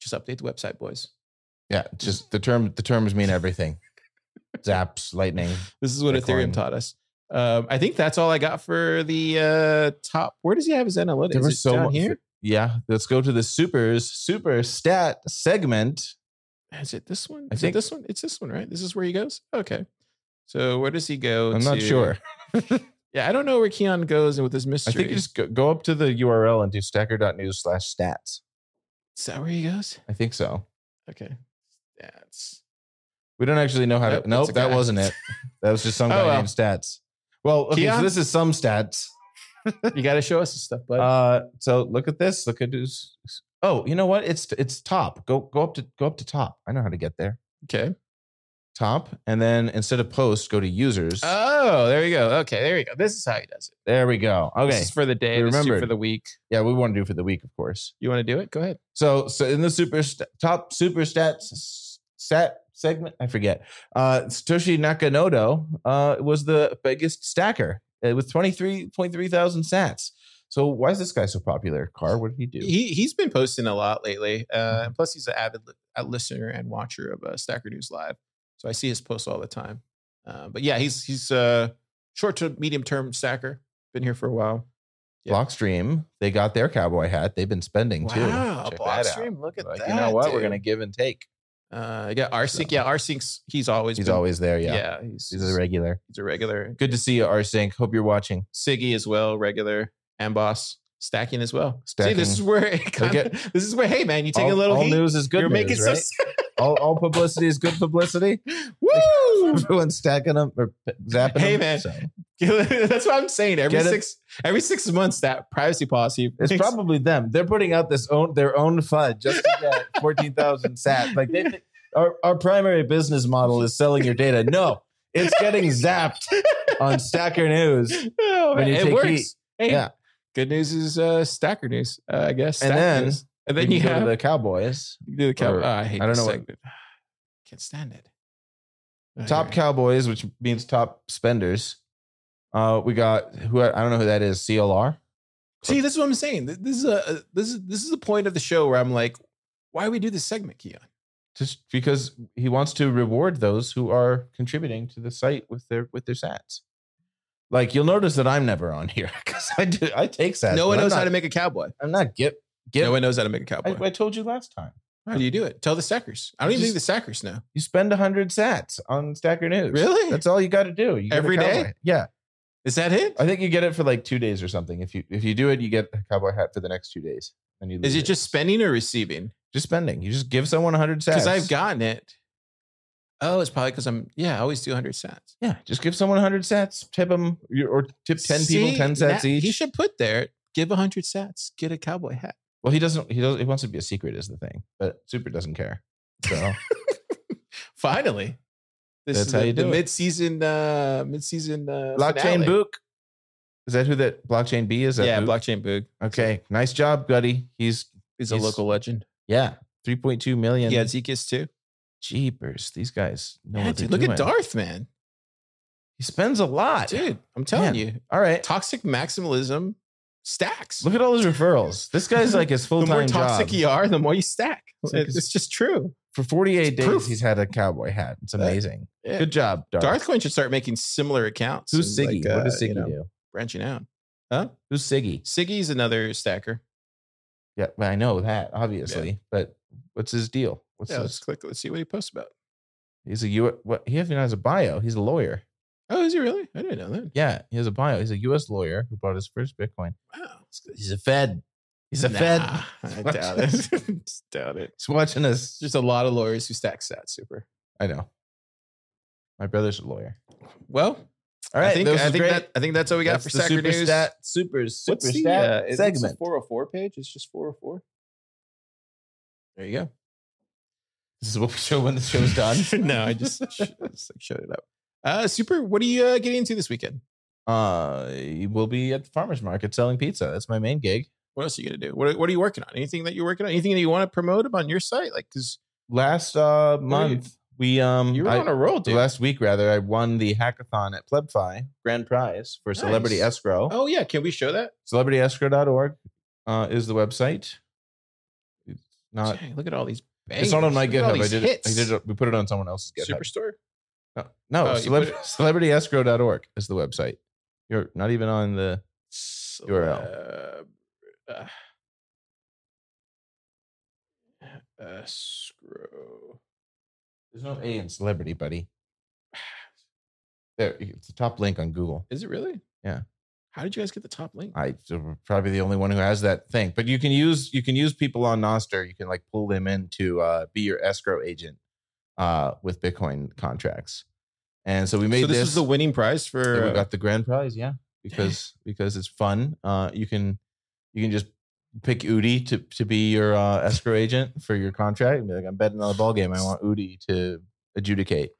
Just update the website, boys. yeah, just the term the terms mean everything. Zaps, lightning. This is what Bitcoin. Ethereum taught us. Um, I think that's all I got for the uh, top. Where does he have his analytics? There was so down much- here. Yeah, let's go to the supers super stat segment. Is it this one? I Is think- it this one? It's this one, right? This is where he goes. Okay. So where does he go? I'm not sure. (laughs) (laughs) Yeah, I don't know where Keyan goes and with his mystery. I think you just go, go up to the URL and do stacker.news slash stats. is that where he goes? I think so. Okay. That's We don't actually know how Nope, to. Nope, that guy. wasn't it. (laughs) That was just some Oh, guy well. named Stats. Well, okay, so this is some stats. You got to show us the stuff, bud. Uh, so look at this. Look at this. Oh, you know what? It's it's top. Go go up to go up to top. I know how to get there. okay. Top, and then instead of post, go to users. Oh, there you go. Okay, there you go. This is how he does it. there we go. This Okay. is for the day. This for the week. Yeah, we want to do for the week, of course. You want to do it? Go ahead. So so in the super st- top super stats s- stat segment, I forget. Uh, Satoshi Nakamoto uh was the biggest stacker with twenty three point three thousand sats. So why is this guy so popular? Car, what did he do? He he's been posting a lot lately. Uh, and plus, he's an avid li- listener and watcher of uh, Stacker News Live, so I see his posts all the time. Uh, but yeah, he's he's uh, short to medium term stacker. Been here for a while. yeah. Blockstream, they got their cowboy hat. They've been spending too. Wow. Blockstream, look at Like, that. you know what? We're gonna give and take. Uh, I got Rsync. So- Yeah, Rsync's he's always He's been- always there. Yeah, yeah. he's, he's a regular. he's a regular. Good to see you, Rsync. Hope you're watching. Siggy as well, regular, Amboss stacking as well. See, Stacking. this is where it kind Look of, this is where hey man, you take all, a little all heat. news is good You're news, making right? some (laughs) all, all publicity is good publicity. (laughs) woo. Everyone's stacking them or zapping Hey, them. man. So (laughs) That's what I'm saying. Every Get six every six months, that privacy policy. it's makes- probably them. They're putting out this own their own FUD just to get (laughs) fourteen thousand sat. Like they, think our our primary business model is selling your data. No, it's getting zapped on Stacker News. Oh, when you it take works. heat. Hey, Yeah. Good news is uh, Stacker news, uh, I guess. And Stack then news. And then you to have the Cowboys. you do the cow. or- oh, I hate I don't this know what- segment. (sighs) Can't stand it. Oh, Top. Cowboys, which means top spenders. Uh, we got who I don't know who that is. CLR. See, this is what I'm saying. This is a this is this is the point of the show where I'm like, why do we do this segment, Keyan? just because he wants to reward those who are contributing to the site with their with their sats. Like you'll notice that I'm never on here (laughs) because I do I take sats. no one knows how to make a cowboy. I'm not get get. no one knows how to make a cowboy. I, I told you last time. how do you do it? Tell the stackers. I don't even Just- think the stackers know. You spend hundred sats on Stacker News. Really? That's all you got to do. You Every day? Yeah, Is that it? I think you get it for like two days or something. If you if you do it, you get a cowboy hat for the next two days. And you Is lose it just spending or receiving? just spending? You just give someone hundred sats. Because I've gotten it. Oh, it's probably because I'm yeah, I always do 100 cents. yeah. Just give someone hundred sats. Tip them or tip ten people ten sats that- each. He should put there, give 100 sats, get a cowboy hat. Well, he doesn't. He does. He wants to be a secret, is the thing. But Super doesn't care. So (laughs) Finally. This That's is how the, you do the it. mid-season uh mid-season uh blockchain finale. book. Is that who that blockchain B is? That Yeah, Book? blockchain boog. Okay, nice job, Gutty. He's He's a local legend. yeah, three point two million. Yeah, Zekias too. jeepers. These guys know Yeah, dude, look doing. at Darth, man. He spends a lot, Dude, I'm telling Man. you. All right, Toxic maximalism stacks. look at all his referrals. This guy's like his full (laughs) time. the more toxic job. you are, the more you stack. It's like It's, it's- just true. For forty eight It's days, proof. he's had a cowboy hat. It's That- amazing. Yeah. Good job, Darth. Darth Coin should start making similar accounts. Who's Siggy? like, what does uh, Siggy you know, do? Branching out. Huh? Who's Siggy? Siggy's another stacker. Yeah, well, I know that obviously, but what's his deal? What's Yeah, let's click. Let's see what he posts about. He's a U. What he even has a bio. He's a lawyer. Oh, is he really? I didn't know that. Yeah, he has a bio. He's a U.S. lawyer who bought his first Bitcoin. Wow. He's a Fed. He's a Nah, Fed. I (laughs) (laughs) doubt it. Just doubt it. He's watching us. Just a lot of lawyers who stack stats. Super. I know. My brother's a lawyer. Well, All right, I think I think that I think that's all we got That's for the super News. stat, super super What's the stat uh, is it segment. 404 page? It's just 404. There you go. This is what we show when the show's done. (laughs) no, I just, just like showed it up. Uh, super. What are you uh, getting into this weekend? uh, we'll be at the farmers market selling pizza. That's my main gig. What else are you gonna do? What What are you working on? Anything that you're working on? Anything that you want to promote on your site? Like, because Last uh, month, we um, you were I- on a roll, dude. last week rather, I won the hackathon at Plebfi grand prize for Celebrity Escrow. oh yeah, can we show that? CelebrityEscrow.org uh, is the website. It's not. Dang, look at all these. It's not on my. Look GitHub. I did. It, I did. It, we put it on someone else's GitHub. Superstore. No, no Oh, celeb- put (laughs) CelebrityEscrow.org is the website. You're not even on the. URL. Uh, Escrow. There's no A in celebrity, buddy. There, it's the top link on Google. Is it really? Yeah. How did you guys get the top link? I I'm probably the only one who has that thing. But you can use you can use people on Nostr. You can like pull them in to uh, be your escrow agent uh, with Bitcoin contracts. And so we made so this, this. is the winning prize for. we uh, got the grand prize, yeah, because because it's fun. Uh, you can you can just pick Udi to to be your uh, escrow agent for your contract. And be like, I'm betting on the ball game. I want Udi to adjudicate,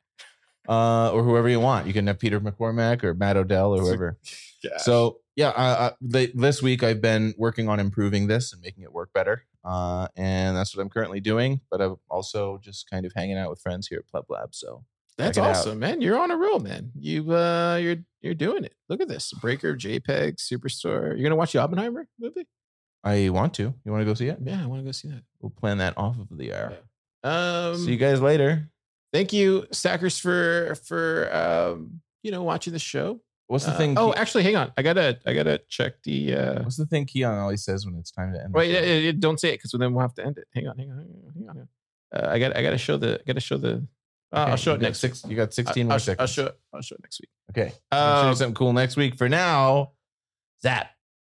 uh, or whoever you want. You can have Peter McCormack or Matt Odell or whoever. Gosh. So yeah, uh, uh, the, this week I've been working on improving this and making it work better, uh, and that's what I'm currently doing. But I'm also just kind of hanging out with friends here at Pleb Lab. So That's it out. awesome, man. You're on a roll, man. You uh you're you're doing it. Look at this. Breaker, JPEG, Superstore. You're gonna watch the Oppenheimer movie? I want to. You want to go see it? Yeah, I want to go see that. We'll plan that off of the air. Um see you guys later. Thank you, Stackers, for for um, you know, watching the show. What's the Uh, thing? oh, actually, hang on. I gotta I gotta check the uh what's the thing Keyan always says when it's time to end? wait, uh, uh, don't say it because then we'll have to end it. Hang on, hang on, hang on, hang on. Uh, I got I gotta show the I gotta show the uh, Okay, I'll show it next six. You got 16 I'll, more I'll, seconds. I'll show it I'll show it next week. Okay. I'll show you Um, something cool next week. For now, zap.